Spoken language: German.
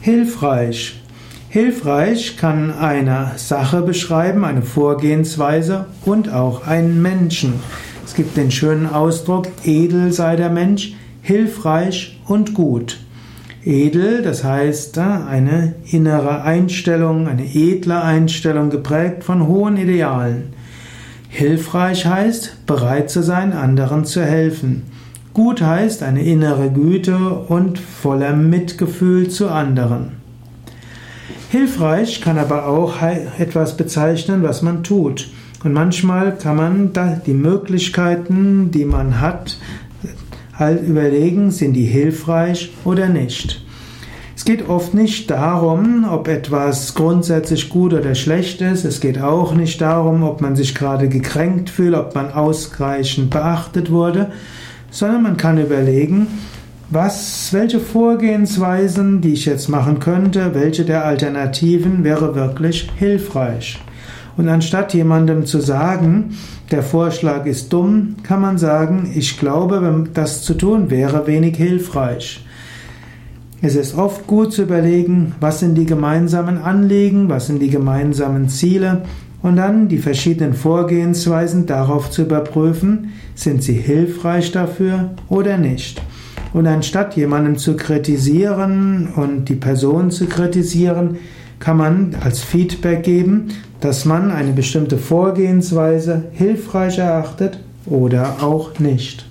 Hilfreich. Hilfreich kann eine Sache beschreiben, eine Vorgehensweise und auch einen Menschen. Es gibt den schönen Ausdruck, edel sei der Mensch, hilfreich und gut. Edel, das heißt eine innere Einstellung, eine edle Einstellung geprägt von hohen Idealen. Hilfreich heißt bereit zu sein, anderen zu helfen. Gut heißt eine innere Güte und voller Mitgefühl zu anderen. Hilfreich kann aber auch etwas bezeichnen, was man tut. Und manchmal kann man die Möglichkeiten, die man hat, halt überlegen, sind die hilfreich oder nicht. Es geht oft nicht darum, ob etwas grundsätzlich gut oder schlecht ist. Es geht auch nicht darum, ob man sich gerade gekränkt fühlt, ob man ausreichend beachtet wurde, sondern man kann überlegen, was, welche Vorgehensweisen, die ich jetzt machen könnte, welche der Alternativen wäre wirklich hilfreich. Und anstatt jemandem zu sagen, der Vorschlag ist dumm, kann man sagen, ich glaube, das zu tun wäre wenig hilfreich. Es ist oft gut zu überlegen, was sind die gemeinsamen Anliegen, was sind die gemeinsamen Ziele und dann die verschiedenen Vorgehensweisen darauf zu überprüfen, sind sie hilfreich dafür oder nicht. Und anstatt jemanden zu kritisieren und die Person zu kritisieren, kann man als Feedback geben, dass man eine bestimmte Vorgehensweise hilfreich erachtet oder auch nicht.